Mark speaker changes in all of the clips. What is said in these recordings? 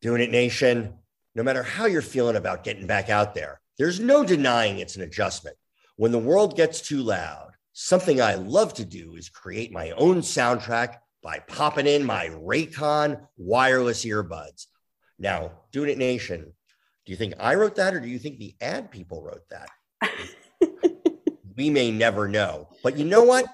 Speaker 1: Doing it, nation. No matter how you're feeling about getting back out there, there's no denying it's an adjustment. When the world gets too loud, something I love to do is create my own soundtrack by popping in my Raycon wireless earbuds. Now, Doing It Nation, do you think I wrote that or do you think the ad people wrote that? we may never know. But you know what?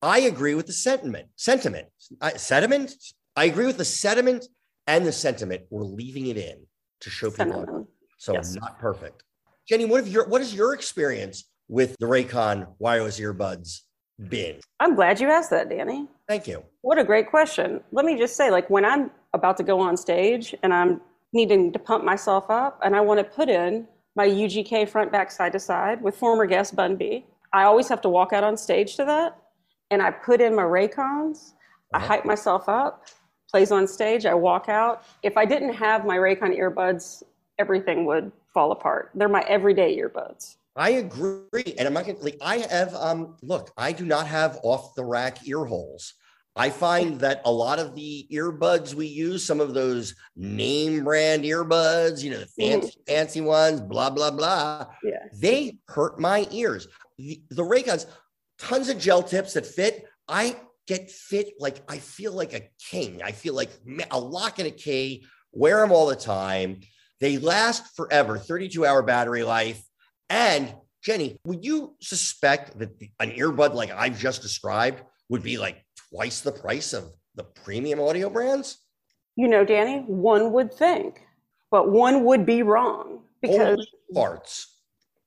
Speaker 1: I agree with the sentiment. Sentiment. I, sentiment? I agree with the sentiment and the sentiment. We're leaving it in to show people. So
Speaker 2: Yes.
Speaker 1: not perfect. Jenny, what have your what is your experience with the Raycon wireless earbuds been?
Speaker 2: I'm glad you asked that, Danny.
Speaker 1: Thank you.
Speaker 2: What a great question. Let me just say, like when I'm about to go on stage and I'm needing to pump myself up and I want to put in my UGK front back side to side with former guest Bun B, I always have to walk out on stage to that. And I put in my Raycons, I
Speaker 1: Uh-huh.
Speaker 2: hype myself up, plays on stage, I walk out. If I didn't have my Raycon earbuds, everything would fall apart. They're my everyday earbuds.
Speaker 1: I agree. And I'm not gonna like I have um look, I do not have off the rack ear holes. I find that a lot of the earbuds we use, some of those name brand earbuds, you know, the fancy, fancy ones, blah, blah, blah,
Speaker 2: Yeah.
Speaker 1: they hurt my ears. The, the Raycons, tons of gel tips that fit. I get fit like I feel like a king. I feel like a lock and a key, wear them all the time. They last forever, 32 hour battery life. And Jenny, would you suspect that an earbud like I've just described would be like twice the price of the premium audio brands?
Speaker 2: You know, Danny, one would think, but one would be wrong because
Speaker 1: Holy parts.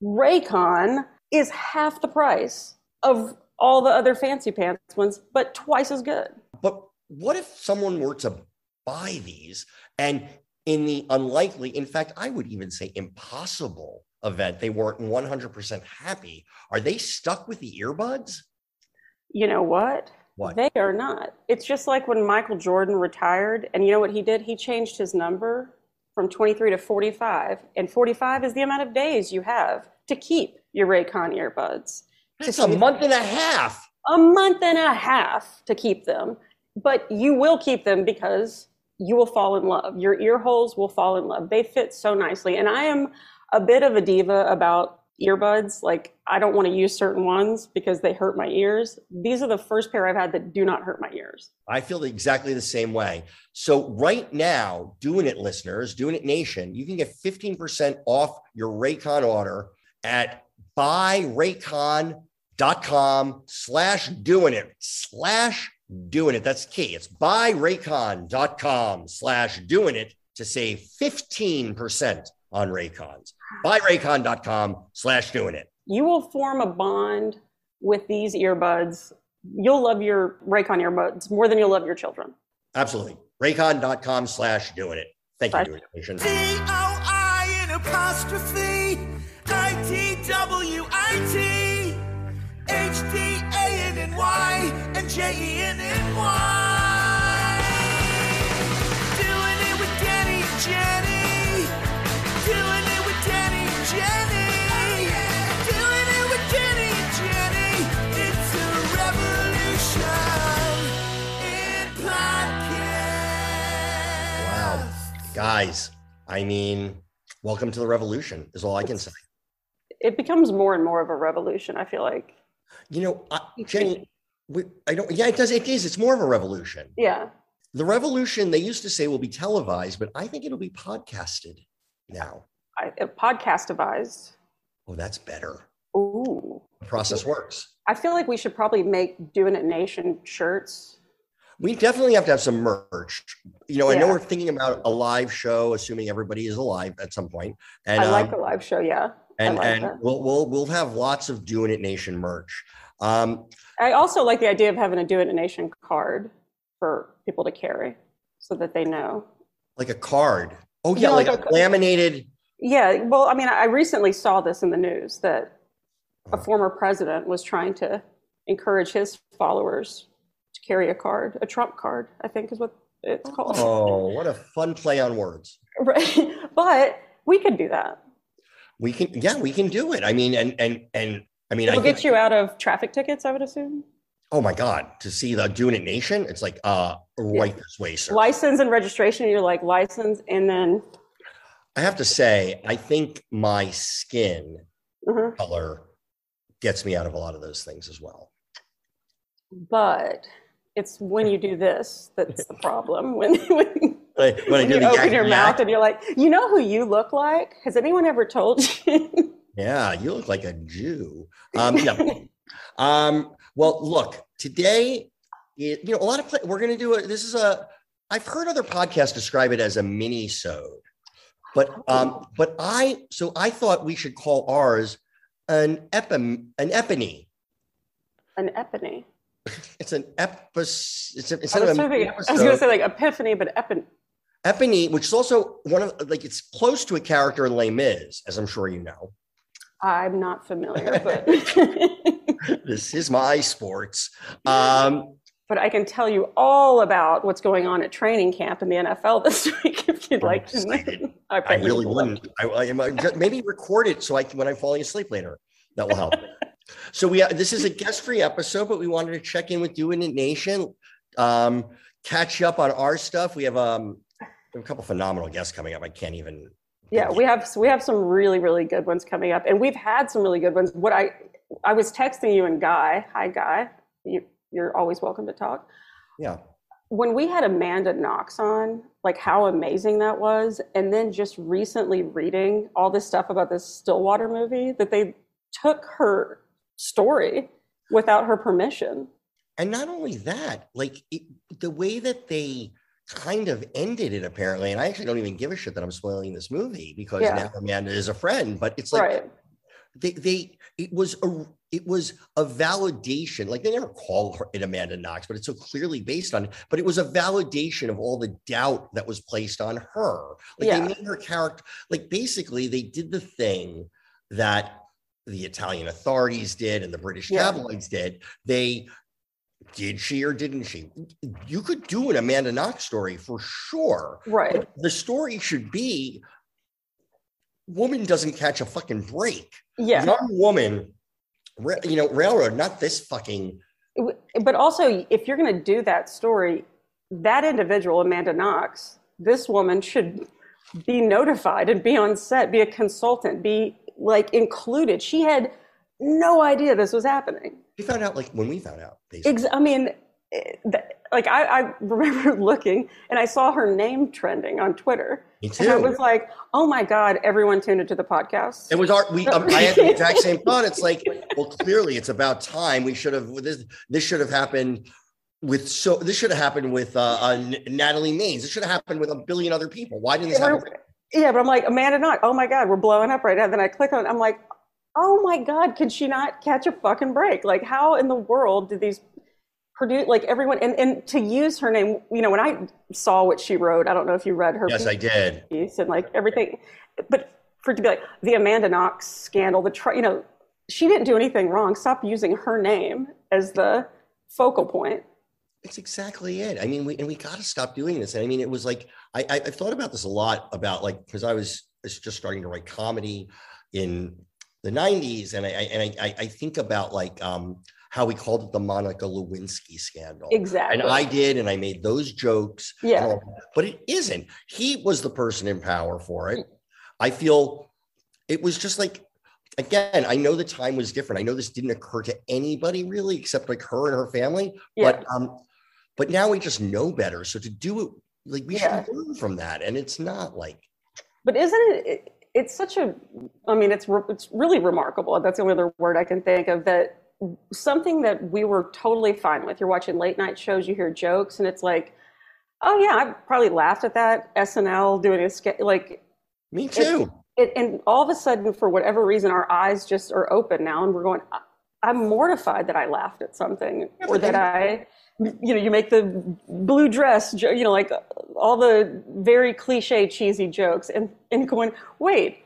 Speaker 2: Raycon is half the price of all the other fancy pants ones, but twice as good.
Speaker 1: But what if someone were to buy these and in the unlikely, in fact, I would even say impossible event, they weren't 100% happy? Are they stuck with the earbuds?
Speaker 2: You know what?
Speaker 1: What?
Speaker 2: They are not. It's just like when Michael Jordan retired, and you know what he did? He changed his number from 23 to 45, and 45 is the amount of days you have to keep your Raycon earbuds.
Speaker 1: It's a month and a half.
Speaker 2: a month and a half to keep them, but you will keep them because you will fall in love. Your ear holes will fall in love. They fit so nicely. And I am a bit of a diva about earbuds. Like, I don't want to use certain ones because they hurt my ears. These are the first pair I've had that do not hurt my ears.
Speaker 1: I feel exactly the same way. So, right now, doing it, listeners, doing it, nation, you can get 15% off your Raycon order at buyraycon.com slash doing it slash doing it. That's key. It's buyraycon.com slash doing it to save 15% on Raycons. Buyraycon.com slash doing it.
Speaker 2: You will form a bond with these earbuds. You'll love your Raycon earbuds more than you'll love your children.
Speaker 1: Absolutely. Raycon.com slash doing it. Thank you, Doing It
Speaker 3: D-O-I in apostrophe I-T-W-I-T H-D-A-N-N-Y and J-E-N-N-Y Doing it with Danny and Jenny Doing it with Danny and Jenny Doing it with Danny and Jenny It's a revolution in podcast
Speaker 1: Wow. Guys, I mean, welcome to the revolution, is all I can say.
Speaker 2: It becomes more and more of a revolution, I feel like.
Speaker 1: You know, I, Jenny, we, I don't, yeah, it does. It is. It's more of a revolution.
Speaker 2: Yeah.
Speaker 1: The revolution, they used to say will be televised, but I think it'll be podcasted now.
Speaker 2: I, podcastivized.
Speaker 1: Oh, that's better.
Speaker 2: Ooh.
Speaker 1: The process works.
Speaker 2: I feel like we should probably make Doing It Nation shirts.
Speaker 1: We definitely have to have some merch. You know, I know we're thinking about a live show, assuming everybody is alive at some point. And
Speaker 2: I like
Speaker 1: um,
Speaker 2: a live show, yeah.
Speaker 1: and
Speaker 2: like
Speaker 1: and
Speaker 2: that.
Speaker 1: we'll we'll we'll have lots of doing it nation merch. Um,
Speaker 2: I also like the idea of having a Do It in a Nation card for people to carry so that they know.
Speaker 1: like a card. Oh yeah, like,
Speaker 2: like
Speaker 1: a laminated.
Speaker 2: Yeah, well, I mean, I recently saw this in the news that a
Speaker 1: Oh.
Speaker 2: former president was trying to encourage his followers to carry a card, a Trump card, I think is what it's called.
Speaker 1: Oh, what a fun play on words.
Speaker 2: Right. But we could do that.
Speaker 1: We can, yeah, we can do it. I mean, and and and I mean,
Speaker 2: It'll
Speaker 1: think,
Speaker 2: get you out of traffic tickets, I would assume.
Speaker 1: oh my god, to see the doing it nation, it's like uh right this way, sir.
Speaker 2: License and registration, you're like license, and then
Speaker 1: I have to say, I think my skin
Speaker 2: mhm.
Speaker 1: color gets me out of a lot of those things as well.
Speaker 2: but it's when you do this that's the problem. When, when,
Speaker 1: When when I do
Speaker 2: you
Speaker 1: the
Speaker 2: open
Speaker 1: yak
Speaker 2: your
Speaker 1: yak,
Speaker 2: mouth and you're like, you know who you look like? Has anyone ever told you?
Speaker 1: yeah, you look like a Jew. Um, no. um, well, look, today, you know, a lot of pla- we're going to do it. This is a. I've heard other podcasts describe it as a mini sode, but um, but I so I thought we should call ours an epim an epiny.
Speaker 2: An epiphany.
Speaker 1: It's an epis. It's a,
Speaker 2: I
Speaker 1: instead
Speaker 2: was,
Speaker 1: of
Speaker 2: thinking- I was going to say like epiphany, but epin.
Speaker 1: Epiny, which is also one of like it's close to a character in Les Mis, as I'm sure you know.
Speaker 2: I'm not familiar, but
Speaker 1: This is my sports. Um,
Speaker 2: but I can tell you all about what's going on at training camp in the NFL this week if you'd
Speaker 1: I'm
Speaker 2: like to.
Speaker 1: excited. I really
Speaker 2: would.
Speaker 1: wouldn't. I, I, am- I maybe record it so I can when I'm falling asleep later. That will help. so we this is a guest-free episode, but we wanted to check in with Doing the Nation, um, catch up on our stuff. We have um a couple phenomenal guests coming up. I can't even.
Speaker 2: Yeah, we have we have some really really good ones coming up, and we've had some really good ones. What I I was texting you and Guy. Hi, Guy. You, you're always welcome to talk.
Speaker 1: Yeah.
Speaker 2: When we had Amanda Knox on, like how amazing that was, and then just recently reading all this stuff about this Stillwater movie that they took her story without her permission.
Speaker 1: And not only that, like it, the way that they kind of ended it, apparently, and I actually don't even give a shit that I'm spoiling this movie because
Speaker 2: Yeah.
Speaker 1: now Amanda is a friend, but it's like
Speaker 2: right.
Speaker 1: they they it was a it was a validation like they never call her it amanda knox but it's so clearly based on but it was a validation of all the doubt that was placed on her like
Speaker 2: Yeah.
Speaker 1: they made her character like basically they did the thing that the italian authorities did and the british
Speaker 2: Yeah.
Speaker 1: tabloids did they did she or didn't she you could do an amanda knox story for sure
Speaker 2: Right.
Speaker 1: but the story should be woman doesn't catch a fucking break
Speaker 2: Yeah.
Speaker 1: young woman, you know, railroad, not this fucking.
Speaker 2: but also if you're going to do that story that individual amanda knox this woman should be notified and be on set be a consultant be like included she had no idea this was happening
Speaker 1: We found out like when we found out. Basically.
Speaker 2: Ex- i mean eh, like I, I remember looking and i saw her name trending on twitter
Speaker 1: Me
Speaker 2: and i was like oh my god everyone tuned into the podcast
Speaker 1: It was our. We. Um, I had the exact same thought. It's like, well, clearly, it's about time. We should have. This. This should have happened with. So this should have happened with uh, uh, Natalie Maines. This should have happened with a billion other people. Why didn't this happen?
Speaker 2: Yeah, but I'm like, Amanda Not. oh my God, we're blowing up right now. Then I click on it, I'm like, oh my God, could she not catch a fucking break? Like, how in the world did these produce, like everyone, and, and to use her name, you know, when I saw what she wrote, I don't know if you read her
Speaker 1: Yes, I did.
Speaker 2: piece and like everything, but for it to be like the Amanda Knox scandal, the, tr- you know, she didn't do anything wrong. Stop using her name as the focal point.
Speaker 1: It's exactly it. I mean, we and we got to stop doing this. And I mean, it was like I, I I've thought about this a lot about like because I was just starting to write comedy in the '90s, and I, and I, I think about like um how we called it the Monica Lewinsky scandal.
Speaker 2: Exactly.
Speaker 1: And I did, and I made those jokes.
Speaker 2: Yeah.
Speaker 1: all but it isn't. He was the person in power for it. I feel it was just like again. I know the time was different. I know this didn't occur to anybody really, except like her and her family.
Speaker 2: Yeah.
Speaker 1: But um, but now we just know better. So to do it, like we
Speaker 2: Yeah.
Speaker 1: should learn from that. And it's not like
Speaker 2: But isn't it? It's such a. I mean, it's re- it's really remarkable. That's the only other word I can think of. That something that we were totally fine with. You're watching late night shows, you hear jokes, and it's like, oh yeah, I probably laughed at that SNL doing a sketch. Like,
Speaker 1: me too.
Speaker 2: it, and all of a sudden, for whatever reason, our eyes just are open now, and we're going. "I- I'm mortified that I laughed at something, or that I you know, you make the blue dress, you know, like all the very cliche, cheesy jokes, and and going, wait,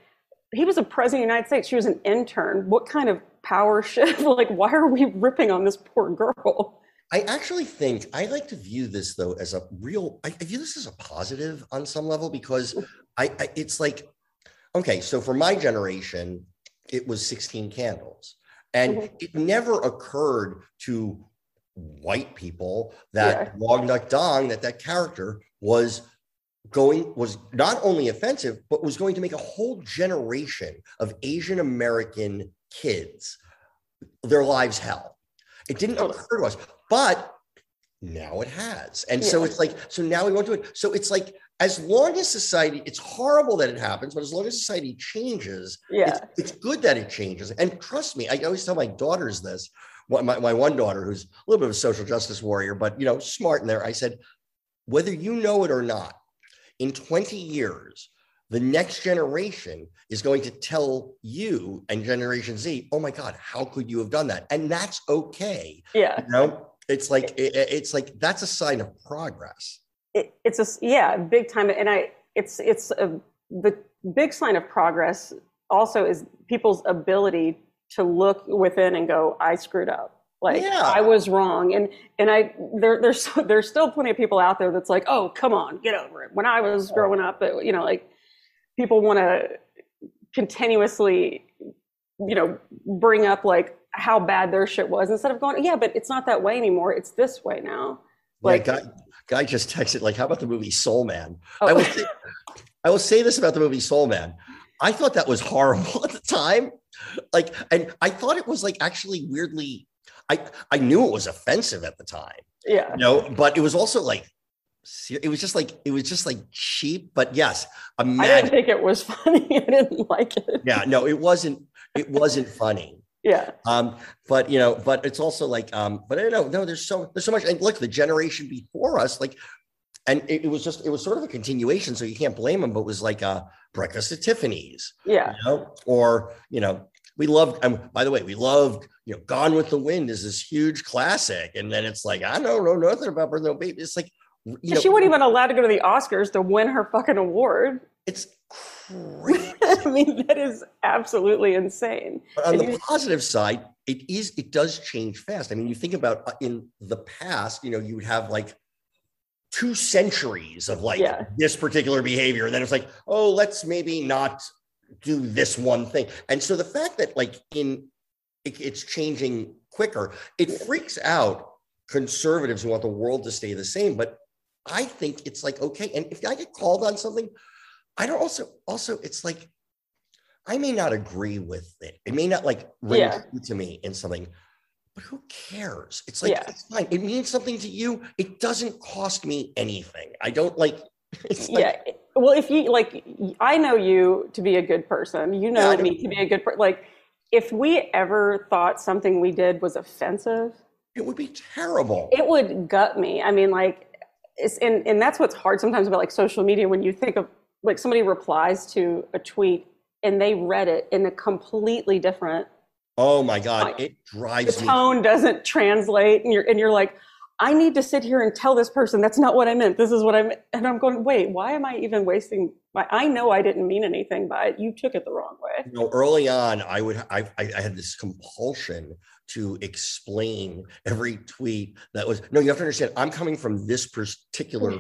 Speaker 2: he was a president of the United States. She was an intern. What kind of power shift? like, why are we ripping on this poor girl?
Speaker 1: I actually think I like to view this though as a real. I, view this as a positive on some level because I, I it's like okay. So for my generation, it was 16 candles, and
Speaker 2: Mhm.
Speaker 1: it never occurred to white people that Long Duk Dong that that character was going was not only offensive but was going to make a whole generation of Asian American kids their lives hell. It didn't occur to us, but now it has. And so it's like, so now we won't do it. So it's like, as long as society, it's horrible that it happens, but as long as society changes,
Speaker 2: Yeah,
Speaker 1: it's, it's good that it changes. And trust me, I always tell my daughters this. My, my one daughter, who's a little bit of a social justice warrior, but you know, smart in there. I said, whether you know it or not, in 20 years, the next generation is going to tell you and Generation Z, oh my God, how could you have done that? And that's okay.
Speaker 2: yeah.
Speaker 1: You know, it's like it, it's like that's a sign of progress.
Speaker 2: it, it's a yeah big time and i it's it's a, the big sign of progress also is people's ability to look within and go i screwed up like
Speaker 1: Yeah.
Speaker 2: i was wrong and and i there there's there's still plenty of people out there that's like oh come on get over it when i was growing up it, you know like people want to continuously you know bring up like how bad their shit was instead of going yeah but it's not that way anymore it's this way now
Speaker 1: Like
Speaker 2: Like-
Speaker 1: guy, guy just texted, like, how about the movie Soul Man?
Speaker 2: Oh.
Speaker 1: I will say, I will say this about the movie Soul Man. I thought that was horrible at the time. Like, and I thought it was like actually weirdly, I I knew it was offensive at the time,
Speaker 2: yeah
Speaker 1: you know, but it was also like it was just like it was just like cheap. But yes,
Speaker 2: I didn't think it was funny. I didn't like it.
Speaker 1: Yeah, no, it wasn't. It wasn't funny.
Speaker 2: Yeah,
Speaker 1: Um, but you know, but it's also like, um, but I don't know, no, there's so there's so much. And look, the generation before us, like, and it, it was just it was sort of a continuation, so you can't blame them. But it was like a breakfast at Tiffany's,
Speaker 2: yeah,
Speaker 1: you know, or you know, we loved. Um, by the way, we loved you know, Gone with the Wind is this huge classic, and then it's like I don't know nothing about Birth No Baby. It's like you know,
Speaker 2: she wasn't even allowed to go to the Oscars to win her fucking award.
Speaker 1: it's crazy.
Speaker 2: I mean, that is absolutely insane.
Speaker 1: But on
Speaker 2: And
Speaker 1: the
Speaker 2: you-
Speaker 1: positive side, it is it does change fast. I mean, you think about uh, in the past, you know, you would have like two centuries of like
Speaker 2: Yeah.
Speaker 1: this particular behavior, and then it's like, oh, let's maybe not do this one thing. And so the fact that like in it, it's changing quicker, it freaks out conservatives who want the world to stay the same. But I think it's like okay, and if I get called on something, I don't also also it's like I may not agree with it. It may not like ring
Speaker 2: Yeah.
Speaker 1: to me in something, but who cares? It's like
Speaker 2: Yeah.
Speaker 1: it's fine. It means something to you. It doesn't cost me anything. I don't like. It's like,
Speaker 2: yeah. Well, if you like, I know you to be a good person. You know
Speaker 1: Yeah,
Speaker 2: me to be a good person. Like, if we ever thought something we did was offensive,
Speaker 1: it would be terrible.
Speaker 2: it would gut me. I mean, like, it's and and that's what's hard sometimes about like social media when you think of like somebody replies to a tweet and they read it in a completely different
Speaker 1: oh my god,
Speaker 2: Like,
Speaker 1: it
Speaker 2: the
Speaker 1: drives me.
Speaker 2: tone doesn't translate and you're and you're like i need to sit here and tell this person that's not what i meant this is what i meant and i'm going wait why am i even wasting my i know i didn't mean anything by it you took it the wrong way
Speaker 1: You know, early on, I would I, I I had this compulsion to explain every tweet that was no. You have to understand. I'm coming from this particular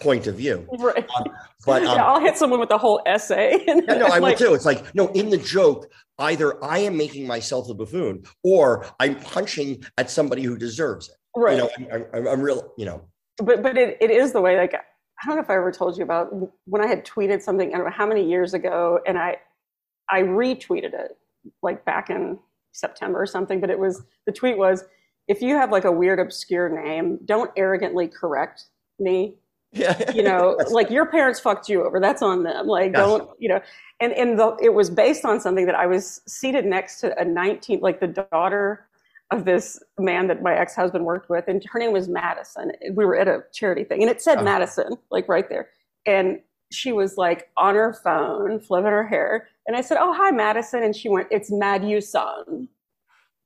Speaker 1: point of view,
Speaker 2: right.
Speaker 1: But um,
Speaker 2: yeah, i'll hit someone with a whole essay. And
Speaker 1: Yeah, no, I
Speaker 2: I'm
Speaker 1: will
Speaker 2: like,
Speaker 1: too. It's like, no, in the joke, either I am making myself a buffoon or I'm punching at somebody who deserves it.
Speaker 2: right.
Speaker 1: You know, I'm, I'm, I'm real, you know,
Speaker 2: but but it, it is the way like i don't know if i ever told you about when i had tweeted something i don't know how many years ago and i i retweeted it like back in september or something but it was the tweet was if you have like a weird obscure name don't arrogantly correct me
Speaker 1: yeah,
Speaker 2: you know like your parents fucked you over that's on them like
Speaker 1: Yes.
Speaker 2: don't you know and and the, it was based on something that i was seated next to a 19 like the daughter of this man that my ex-husband worked with and her name was madison we were at a charity thing and it said
Speaker 1: Oh.
Speaker 2: madison like right there and she was like on her phone flipping her hair and i said oh hi madison and she went it's mad you son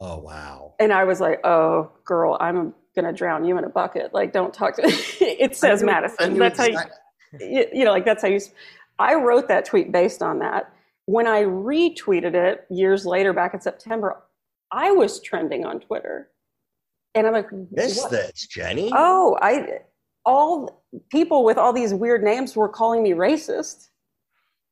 Speaker 1: Oh wow.
Speaker 2: and i was like oh girl i'm a gonna drown you in a bucket. Like, don't talk to. it says
Speaker 1: knew-
Speaker 2: Madison. That's how you, you, you know, like that's how you. I wrote that tweet based on that. When I retweeted it years later, back in September, I was trending on Twitter, and I'm like,
Speaker 1: missed
Speaker 2: what?
Speaker 1: this, Jenny.
Speaker 2: Oh, I all people with all these weird names were calling me racist.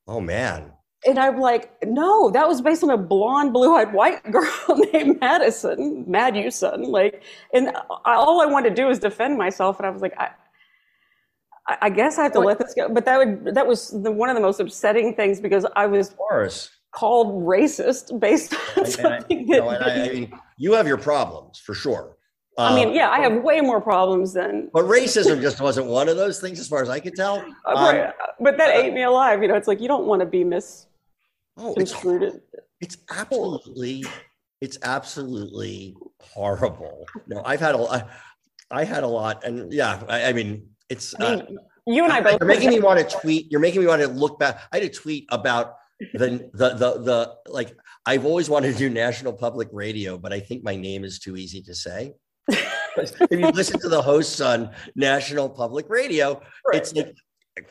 Speaker 1: Oh man.
Speaker 2: And I'm like, no, that was based on a blonde, blue-eyed white girl named Madison, Mad. Like, and I, all I wanted to do was defend myself, and I was like, I, I- I guess I have to let this go. But that would that was the, one of the most upsetting things because I was called racist based on
Speaker 1: And- I,
Speaker 2: something
Speaker 1: you
Speaker 2: that.
Speaker 1: and I, I mean, you have your problems for sure.
Speaker 2: I mean,
Speaker 1: Um,
Speaker 2: yeah, I have way more problems than.
Speaker 1: But racism just wasn't one of those things, as far as I could tell. Um,
Speaker 2: but that
Speaker 1: uh,
Speaker 2: ate me alive. You know, it's like you don't want to be
Speaker 1: oh, it's it's absolutely, it's absolutely horrible. No, I've had a, I, I had a lot, and yeah, I, I mean, it's.
Speaker 2: I
Speaker 1: Uh,
Speaker 2: you and I both.
Speaker 1: You're making me want to tweet. You're making me want to look back. I had a tweet about the the the the like. I've always wanted to do national public radio, but I think my name is too easy to say. if you listen to the hosts on national public radio,
Speaker 2: Right.
Speaker 1: it's like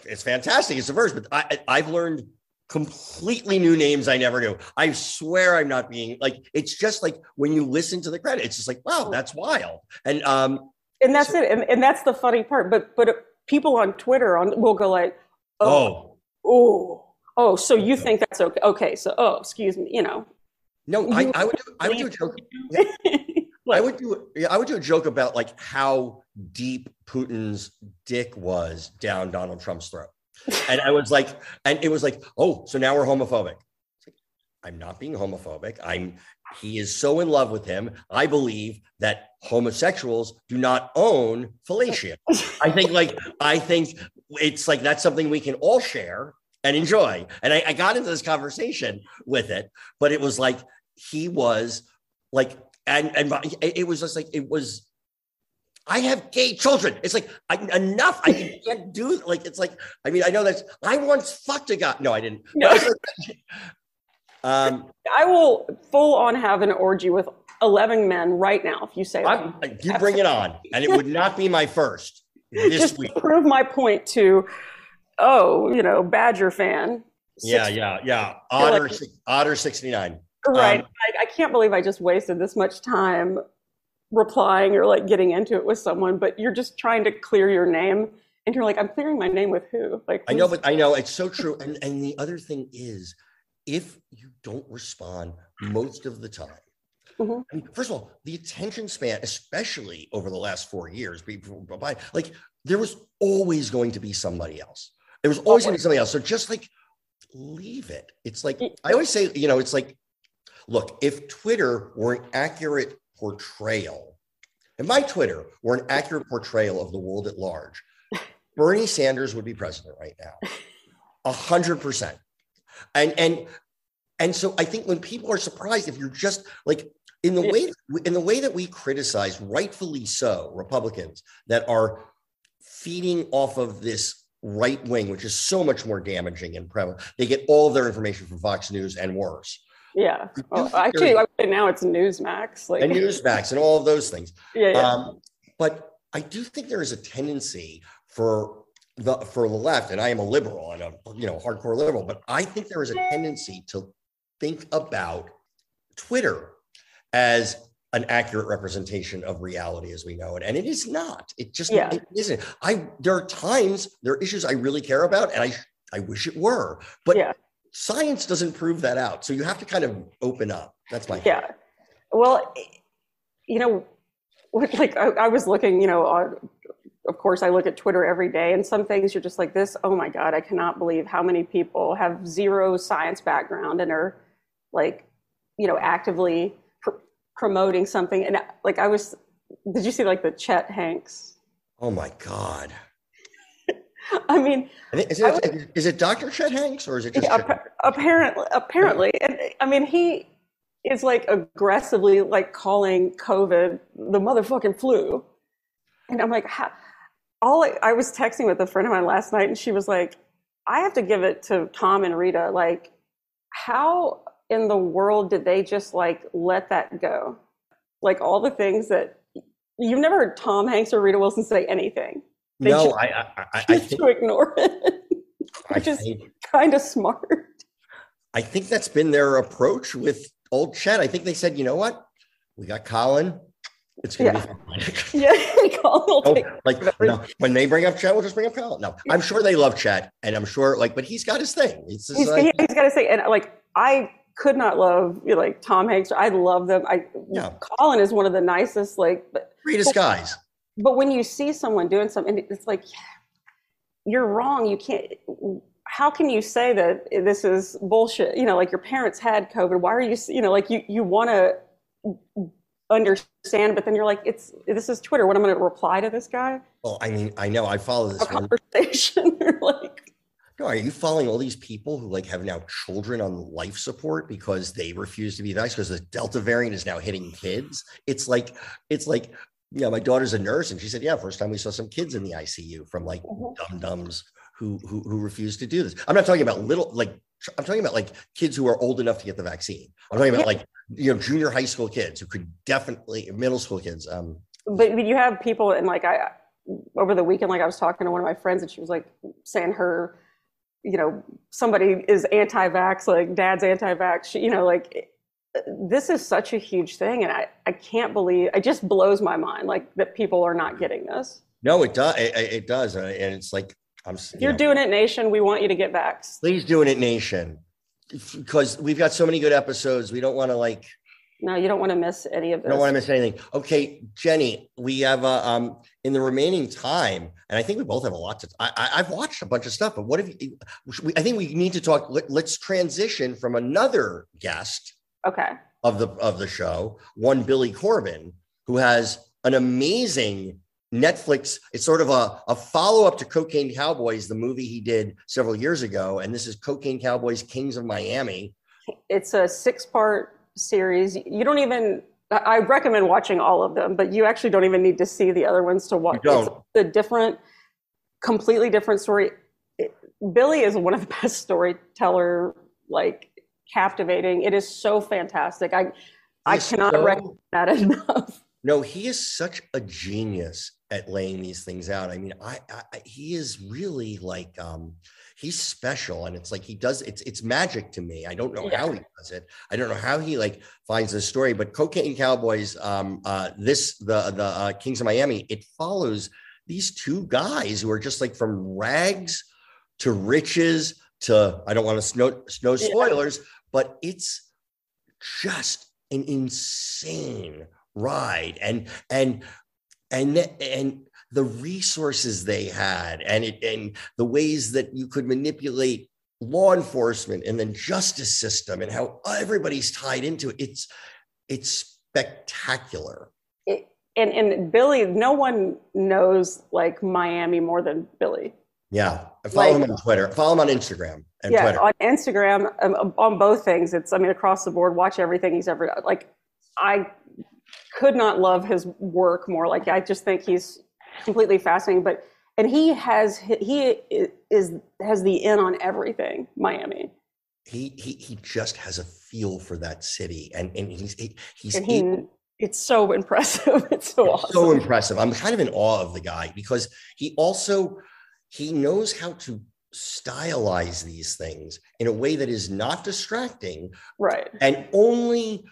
Speaker 1: it's fantastic. It's diverse, but I- I've learned completely new names I never knew. I swear I'm not being like. It's just like when you listen to the credit, it's just like, wow, that's wild. And um,
Speaker 2: and that's it and, and that's the funny part but but people on twitter on will go like oh
Speaker 1: oh
Speaker 2: oh oh so you think that's okay okay so oh excuse me you know
Speaker 1: no, I, I would do, I would do a joke. I would do yeah, I would do a joke about like how deep Putin's dick was down Donald Trump's throat. And I was like, and it was like, oh, so now we're homophobic. I'm not being homophobic. I'm he is so in love with him. I believe that homosexuals do not own fellatio. I think like I think it's like that's something we can all share and enjoy. And I, I got into this conversation with it, but it was like he was like, and and it was just like it was. I have gay children. It's like I, enough. I can't do like it's like. I mean, I know that's. I once fucked a guy. No, I didn't.
Speaker 2: No.
Speaker 1: Um,
Speaker 2: i will full on have an orgy with 11 men right now if you say
Speaker 1: I'm,
Speaker 2: that
Speaker 1: you bring it on, and it would not be my first this
Speaker 2: just
Speaker 1: week.
Speaker 2: to prove my point to oh you know badger fan
Speaker 1: Yeah, yeah, yeah.
Speaker 2: feel like-
Speaker 1: Otter, Otter sixty nine.
Speaker 2: Right.
Speaker 1: Um,
Speaker 2: I, I can't believe I just wasted this much time replying or like getting into it with someone, but you're just trying to clear your name. And you're like, I'm clearing my name with who? Like,
Speaker 1: I know, but I know it's so true. And and the other thing is, if you don't respond most of the time,
Speaker 2: Mhm.
Speaker 1: I mean, first of all, the attention span, especially over the last four years, by like there was always going to be somebody else. There was always going to be somebody else. So just like leave it. It's like I always say, you know, it's like, look, if Twitter were an accurate portrayal, And my Twitter were an accurate portrayal of the world at large, Bernie Sanders would be president right now. A hundred percent. And and and so I think when people are surprised, if you're just like in the way in the way that we criticize, rightfully so, Republicans that are feeding off of this right wing, which is so much more damaging and prevalent. They get all of their information from Fox News and worse.
Speaker 2: Yeah. Well, actually, I would now it's Newsmax. Like,
Speaker 1: And Newsmax and all of those things.
Speaker 2: yeah, yeah.
Speaker 1: Um, but I do think there is a tendency for the for the left, and I am a liberal and a you know hardcore liberal, but I think there is a tendency to think about Twitter as an accurate representation of reality as we know it, and it is not. It just
Speaker 2: Yeah.
Speaker 1: it isn't. I there are times there are issues I really care about, and I I wish it were, but
Speaker 2: Yeah.
Speaker 1: Science doesn't prove that out. So you have to kind of open up. That's my
Speaker 2: Yeah. Well, you know, like I, I was looking, you know, on, of course I look at Twitter every day and some things you're just like this, oh my God, I cannot believe how many people have zero science background and are like, you know, actively pr- promoting something. And like I was, did you see like the Chet Hanks?
Speaker 1: Oh my god.
Speaker 2: I mean,
Speaker 1: Is it, is it Dr. Chet Hanks or is it just
Speaker 2: Yeah, apparently, apparently, and I mean, he is like aggressively like calling COVID the motherfucking flu, and I'm like, how, all I, I was texting with a friend of mine last night, and she was like, I have to give it to Tom and Rita, like, how in the world did they just like let that go? Like all the things that You've never heard Tom Hanks or Rita Wilson say anything. They
Speaker 1: no,
Speaker 2: just
Speaker 1: I, I, I, I think,
Speaker 2: to ignore it,
Speaker 1: I
Speaker 2: which is
Speaker 1: think,
Speaker 2: kind of smart.
Speaker 1: I think that's been their approach with old Chet. I think they said, you know what, we got Colin. It's gonna
Speaker 2: Yeah.
Speaker 1: be fine.
Speaker 2: Yeah, Colin will
Speaker 1: Oh,
Speaker 2: take
Speaker 1: like no, when they bring up Chet, we'll just bring up Colin. No, I'm sure they love Chet, and I'm sure like, but he's got his thing.
Speaker 2: He's,
Speaker 1: like,
Speaker 2: he's got to say, and like I could not love you know, like Tom Hanks. I love them. I
Speaker 1: Yeah.
Speaker 2: Colin is one of the nicest. Like, but
Speaker 1: greatest guys.
Speaker 2: But when you see someone doing something, it's like you're wrong. You can't. How can you say that this is bullshit? You know, like your parents had COVID. Why are you? You know, like you you want to understand, but then you're like, it's this is Twitter. What am I going to reply to this guy?
Speaker 1: Well, I mean, I know I follow this
Speaker 2: conversation. You're like,
Speaker 1: No, are you following all these people who like have now children on life support because they refuse to be vaccinated because the Delta variant is now hitting kids? It's like it's like yeah, my daughter's a nurse and she said, yeah, first time we saw some kids in the ICU from like
Speaker 2: Mhm.
Speaker 1: dum dums who who who refuse to do this. I'm not talking about little like I'm talking about like kids who are old enough to get the vaccine. I'm talking about like you know junior high school kids who could definitely middle school kids. Um,
Speaker 2: but but you have people and like I over the weekend, like I was talking to one of my friends and she was like saying her, you know, somebody is anti-vax, like dad's anti-vax. She, you know, like this is such a huge thing, and I I can't believe it just blows my mind like that people are not getting this.
Speaker 1: no, it does. It, it does, and it's like I'm.
Speaker 2: If
Speaker 1: you
Speaker 2: you're
Speaker 1: know,
Speaker 2: doing it, nation, we want you to get vaxxed.
Speaker 1: please doing it, Nation, because we've got so many good episodes. We don't want to like
Speaker 2: No, you don't want to miss any of
Speaker 1: I don't want to miss anything. Okay, Jenny, we have uh, um in the remaining time, and I think we both have a lot to. I, I, I've watched a bunch of stuff, but what have you? We, I think we need to talk. Let, let's transition from another guest
Speaker 2: Okay.
Speaker 1: of the of the show, one Billy Corben, who has an amazing Netflix. It's sort of a, a follow up to Cocaine Cowboys, the movie he did several years ago, and this is Cocaine Cowboys: Kings of Miami.
Speaker 2: It's a six part series. You don't even, I recommend watching all of them, but you actually don't even need to see the other ones to watch.
Speaker 1: You don't.
Speaker 2: It's a different, completely different story. Billy is one of the best storyteller, like captivating. It is so fantastic. I, I
Speaker 1: He's
Speaker 2: cannot
Speaker 1: so-
Speaker 2: recommend that enough.
Speaker 1: No, he is such a genius at laying these things out. I mean, I, I he is really like um he's special and it's like he does it's it's magic to me. I don't know how he does it. I don't know how he like finds this story, but Cocaine Cowboys um uh this the the uh, Kings of Miami, it follows these two guys who are just like from rags to riches to I don't want to snow snow
Speaker 2: Yeah.
Speaker 1: But it's just an insane ride and and and and the resources they had and it and the ways that you could manipulate law enforcement and then justice system and how everybody's tied into it it's it's spectacular
Speaker 2: It, and, and Billy, no one knows like Miami more than Billy.
Speaker 1: Yeah follow
Speaker 2: Like-
Speaker 1: him on twitter follow him on instagram and
Speaker 2: yeah,
Speaker 1: twitter
Speaker 2: on Instagram, um, on both things. It's, I mean, across the board, watch everything he's ever done. Like, I could not love his work more. Like, I just think he's completely fascinating. But, and he has, he is, has the in on everything, Miami.
Speaker 1: he he he just has a feel for that city and and he's he, he's
Speaker 2: And he, it's so impressive. It's so
Speaker 1: It's
Speaker 2: awesome.
Speaker 1: so impressive. I'm kind of in awe of the guy because he also he knows how to stylize these things in a way that is not distracting
Speaker 2: right.
Speaker 1: and only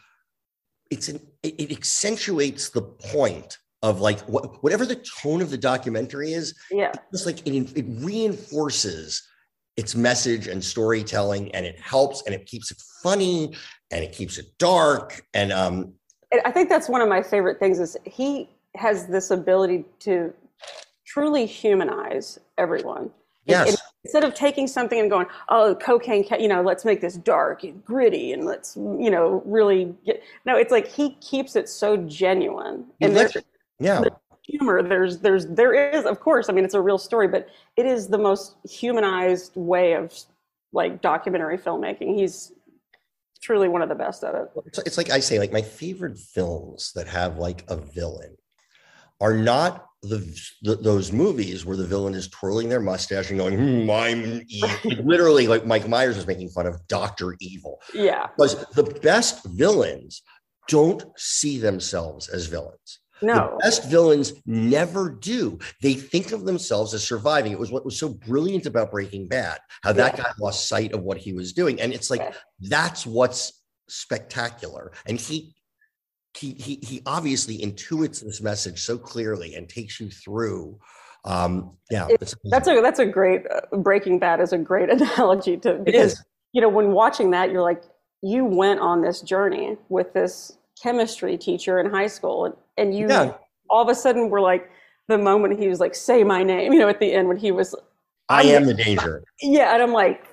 Speaker 1: it's an it, accentuates the point of like what, whatever the tone of the documentary is
Speaker 2: Yeah.
Speaker 1: just like it, it reinforces its message and storytelling and it helps and it keeps it funny and it keeps it dark and um
Speaker 2: And I think that's one of my favorite things is he has this ability to truly humanize everyone.
Speaker 1: Yes
Speaker 2: and instead of taking something and going, oh, cocaine, ca- you know, let's make this dark and gritty and let's, you know, really get. No, it's like he keeps it so genuine. And there's
Speaker 1: yeah
Speaker 2: humor. There's, there's, there is, of course. I mean, it's a real story, but it is the most humanized way of like documentary filmmaking. He's truly one of the best at it.
Speaker 1: it's, it's like I say, like my favorite films that have like a villain are not the, the those movies where the villain is twirling their mustache and going, hmm, "I'm literally like Mike Myers was making fun of Doctor Evil
Speaker 2: Yeah.
Speaker 1: because the best villains don't see themselves as villains.
Speaker 2: No.
Speaker 1: The best villains never do. They think of themselves as surviving. It was what was so brilliant about Breaking Bad, how that guy lost sight of what he was doing. And it's like,
Speaker 2: Yeah.
Speaker 1: that's what's spectacular. And he, he, he, he obviously intuits this message so clearly and takes you through. Um, yeah,
Speaker 2: It- That's a that's a great uh, Breaking Bad is a great analogy to because you know when watching that you're like you went on this journey with this chemistry teacher in high school and, and you
Speaker 1: Yeah.
Speaker 2: all of a sudden were like the moment he was like say my name you know at the end when he was
Speaker 1: I am the danger.
Speaker 2: yeah and I'm like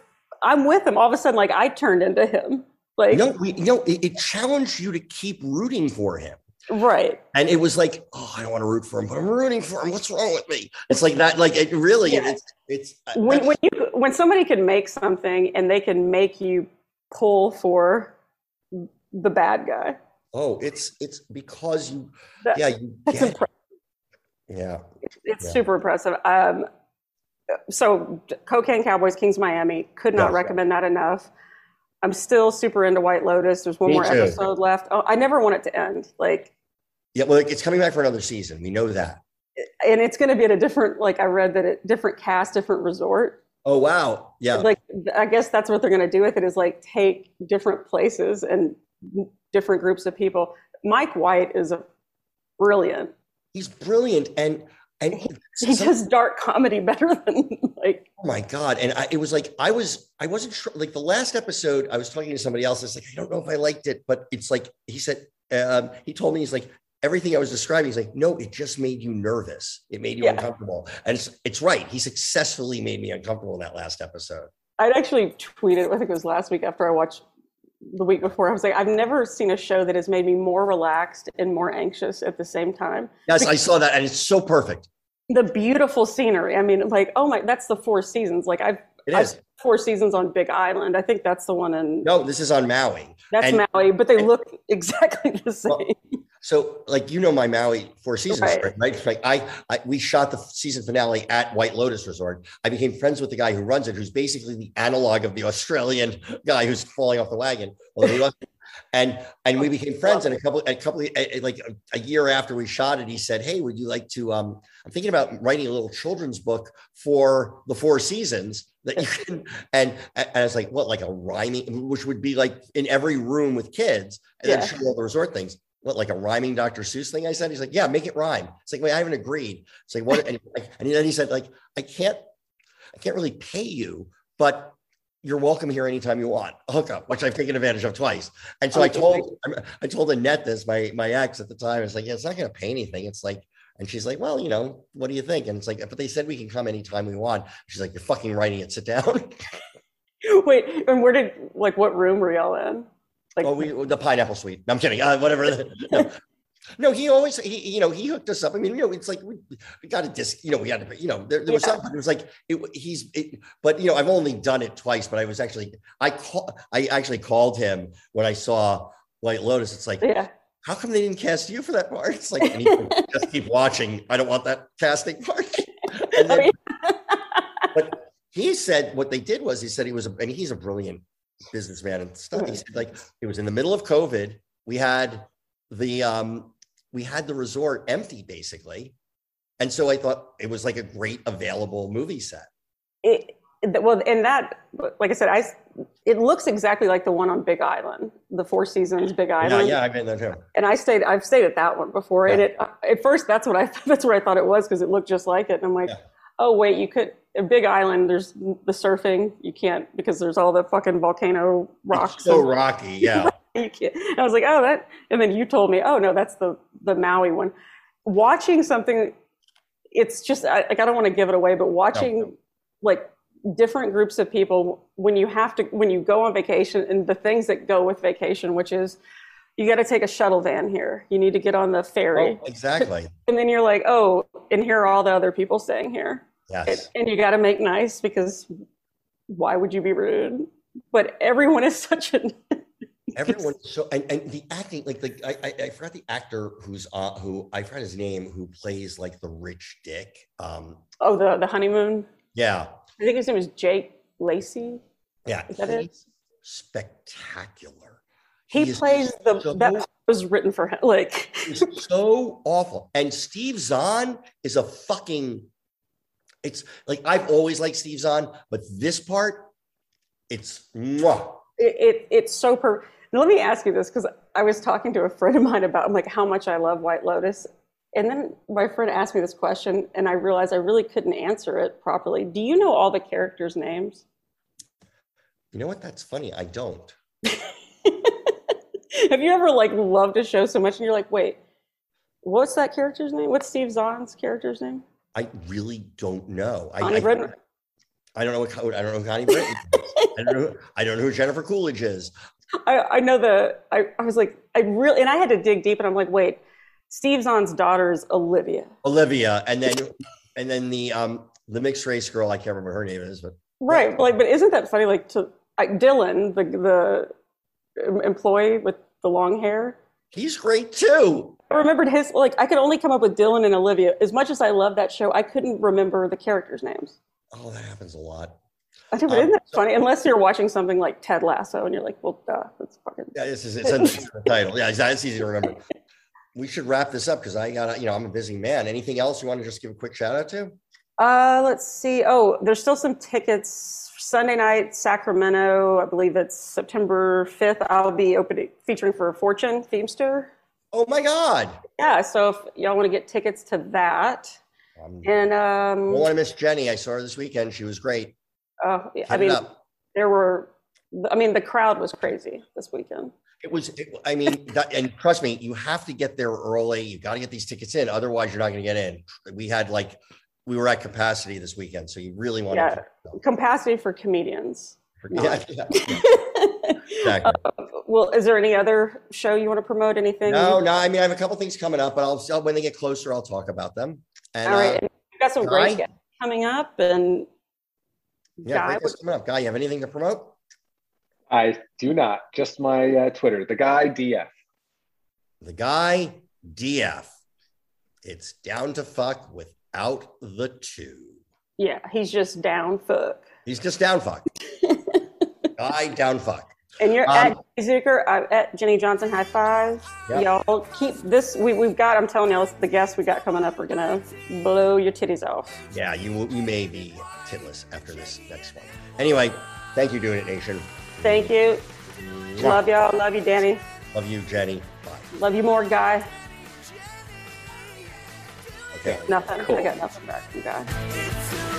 Speaker 2: I'm with him all of a sudden like I turned into him like
Speaker 1: No, we, you know, it, it challenged you to keep rooting for him.
Speaker 2: right
Speaker 1: And it was like, oh, I don't want to root for him, but I'm rooting for him. What's wrong with me? It's like that. Like it really,
Speaker 2: Yeah.
Speaker 1: it's it's.
Speaker 2: when when you when somebody can make something and they can make you pull for the bad guy
Speaker 1: oh, it's it's because you,
Speaker 2: That-
Speaker 1: yeah, you
Speaker 2: that's impressive.
Speaker 1: yeah,
Speaker 2: It's
Speaker 1: Yeah.
Speaker 2: super impressive. Um, so, Cocaine Cowboys, Kings Miami, could not recommend that enough. I'm still super into White Lotus. There's one
Speaker 1: Me
Speaker 2: more
Speaker 1: too.
Speaker 2: episode left. Oh, I never want it to end. Like,
Speaker 1: yeah. Well, it's coming back for another season. We know that.
Speaker 2: and it's going to be at a different. Like, I read that it different cast, different resort.
Speaker 1: Oh wow, yeah,
Speaker 2: Like, I guess that's what they're going to do with it. Is like take different places and different groups of people. Mike White is a brilliant.
Speaker 1: he's brilliant, and and
Speaker 2: He
Speaker 1: some-
Speaker 2: does dark comedy better than
Speaker 1: my god! And I, it was like I was I wasn't sure. Like the last episode, I was talking to somebody else. I was like, I don't know if I liked it, but it's like he said. Um, he told me he's like everything I was describing. He's like, no, it just made you nervous. It made you
Speaker 2: Yeah.
Speaker 1: uncomfortable, and it's it's right. He successfully made me uncomfortable in that last episode.
Speaker 2: I'd actually tweeted, I think it was last week after I watched the week before. I was like, I've never seen a show that has made me more relaxed and more anxious at the same time.
Speaker 1: Yes, I saw that, and it's so perfect.
Speaker 2: The beautiful scenery. I mean, like, oh my, that's the four seasons. Like, I've,
Speaker 1: It
Speaker 2: I've
Speaker 1: is.
Speaker 2: four seasons on Big Island. I think that's the one in
Speaker 1: No, this is on Maui.
Speaker 2: that's
Speaker 1: and-
Speaker 2: Maui, but they
Speaker 1: and-
Speaker 2: look exactly the same.
Speaker 1: Well, So, like you know, my Maui Four Seasons,
Speaker 2: Right.
Speaker 1: right? Like I, I, we shot the season finale at White Lotus Resort. I became friends with the guy who runs it, who's basically the analog of the Australian guy who's falling off the wagon. wasn't. And and we became friends. And a couple, a couple, a- like a, year after we shot it, he said, "Hey, would you like to? Um, I'm thinking about writing a little children's book for the Four Seasons that you can." And and I was like, "What? Like a rhyming, which would be like in every room with kids, and
Speaker 2: Yeah.
Speaker 1: then show all the resort things." what like a rhyming Dr. Seuss thing? I said, he's like, yeah, make it rhyme. It's like, wait, I haven't agreed. It's like, what? And, like, and then he said, like, I can't, I can't really pay you, but you're welcome here anytime you want. A hookup, which I've taken advantage of twice. And so I told, I told Annette this, my my ex at the time. It's like, yeah, it's not going to pay anything. It's like, and she's like, well, you know, what do you think? And it's like, but they said we can come anytime we want. She's like, you're fucking writing it. Sit down.
Speaker 2: Wait, and where did, like, what room were y'all in? Like,
Speaker 1: oh, we the pineapple suite. I'm kidding. Uh, whatever. No. No, he always he you know he hooked us up. I mean, you know, it's like we, we got a disc. You know, we had to. You know, there, there was
Speaker 2: Yeah.
Speaker 1: something. It was like it, he's. It, but you know, I've only done it twice. But I was actually I call I actually called him when I saw White Lotus. It's like,
Speaker 2: yeah.
Speaker 1: how come they didn't cast you for that part? It's like, and he said, just keep watching. I don't want that casting part. Then, but he said what they did was he said he was a, and he's a brilliant businessman and stuff. He said like it was in the middle of COVID. We had the um we had the resort empty basically. And so I thought it was like a great available movie set.
Speaker 2: it, well and that like i said i it looks exactly like the one on big island the four seasons big island
Speaker 1: yeah, yeah, I've been there too.
Speaker 2: and i stayed i've stayed at that one before and it uh, at first that's what i that's what i thought it was because it looked just like it and i'm like
Speaker 1: Yeah.
Speaker 2: oh wait you could a big island there's the surfing you can't because there's all the fucking volcano rocks
Speaker 1: It's so rocky, yeah.
Speaker 2: You can't. I was like, oh, that. And then you told me, oh no, that's the the Maui one. Watching something, it's just I, like I don't want to give it away, but watching
Speaker 1: no.
Speaker 2: like different groups of people when you have to when you go on vacation and the things that go with vacation, which is you got to take a shuttle van here. You need to get on the ferry,
Speaker 1: Oh, exactly.
Speaker 2: and then you're like, oh, and here are all the other people staying here, and,
Speaker 1: Yes.
Speaker 2: and you got to make nice because why would you be rude? But everyone is such a
Speaker 1: Everyone so and, and the acting like the I, I I forgot the actor who's uh who I forgot his name who plays like the rich dick. Um
Speaker 2: oh the the honeymoon.
Speaker 1: yeah.
Speaker 2: I think his name is Jake Lacy.
Speaker 1: Yeah.
Speaker 2: Is that it?
Speaker 1: spectacular.
Speaker 2: He,
Speaker 1: is
Speaker 2: plays the
Speaker 1: so
Speaker 2: that was written for him. Like,
Speaker 1: so awful. And Steve Zahn is a fucking. It's like I've always liked Steve Zahn, but this part, it's mwah.
Speaker 2: it, it it's so per. Now, let me ask you this because I was talking to a friend of mine about I'm like how much I love White Lotus, and then my friend asked me this question, and I realized I really couldn't answer it properly. Do you know all the characters' names?
Speaker 1: You know what? That's funny. I don't.
Speaker 2: Have you ever like loved a show so much and you're like, wait, what's that character's name? What's Steve Zahn's character's name?
Speaker 1: I really don't know.
Speaker 2: Connie
Speaker 1: I,
Speaker 2: Britton?
Speaker 1: I don't know what I don't know who Connie Britton. I don't know. I don't know who Jennifer Coolidge is.
Speaker 2: I, I know the. I, I was like, I really, and I had to dig deep, and I'm like, wait, Steve Zahn's daughter is Olivia,
Speaker 1: Olivia, and then and then the um the mixed race girl. I can't remember her name is, but
Speaker 2: right? Like, but isn't that funny? Like, to I, Dylan, the the employee with the long hair.
Speaker 1: he's great too.
Speaker 2: I remembered his. Like, I could only come up with Dylan and Olivia. As much as I love that show, I couldn't remember the characters' names.
Speaker 1: Oh, that happens a lot.
Speaker 2: I think, but
Speaker 1: Um,
Speaker 2: isn't that funny? Unless you're watching something like Ted Lasso, and you're like, well, duh, that's fucking.
Speaker 1: Yeah, this is it's in, the title. Yeah, it's, it's easy to remember. We should wrap this up because I got you know I'm a busy man. Anything else you want to just give a quick shout out to?
Speaker 2: Uh, let's see. Oh, there's still some tickets. Sunday night, Sacramento. I believe it's September 5th. I'll be opening, featuring for Fortune Feimster.
Speaker 1: Oh my God!
Speaker 2: Yeah, so if y'all want to get tickets to that,
Speaker 1: Um,
Speaker 2: and
Speaker 1: I
Speaker 2: um,
Speaker 1: don't want to miss Jenny. I saw her this weekend. She was great.
Speaker 2: Uh, I mean, there were. I mean, the crowd was crazy this weekend.
Speaker 1: It was. It, I mean, that, and trust me, you have to get there early. You've got to get these tickets in, otherwise you're not going to get in. We had like we were at capacity this weekend, so you really want
Speaker 2: Yeah.
Speaker 1: to.
Speaker 2: Capacity for comedians.
Speaker 1: Yeah, yeah, exactly.
Speaker 2: well, is there any other show you want to promote? Anything?
Speaker 1: No, no. I mean, I have a couple things coming up, but I'll, I'll when they get closer, I'll talk about them. And
Speaker 2: All right.
Speaker 1: uh,
Speaker 2: and we've got some great guests coming up, and
Speaker 1: yeah,
Speaker 2: Guy,
Speaker 1: great coming up. Guy, you have anything to promote?
Speaker 4: I do not. Just my uh, Twitter, the guy DF.
Speaker 1: The guy DF. It's down to fuck without the two.
Speaker 2: yeah, he's just down fuck.
Speaker 1: He's just down fuck. guy down fuck.
Speaker 2: And you're
Speaker 1: Um,
Speaker 2: at Jenny Zucker, I'm at Jenny Johnson High Five.
Speaker 1: Yep.
Speaker 2: Y'all keep this. We, we've got. I'm telling y'all, the guests we got coming up are gonna blow your titties off.
Speaker 1: Yeah, you will- you may be titless after this next one. Anyway, thank you, doing it, nation.
Speaker 2: Thank you. Love y'all. Love you, Danny.
Speaker 1: Love you, Jenny. Bye.
Speaker 2: Love you more, guy.
Speaker 1: Okay.
Speaker 2: Nothing.
Speaker 4: Cool.
Speaker 2: I got nothing back from guy.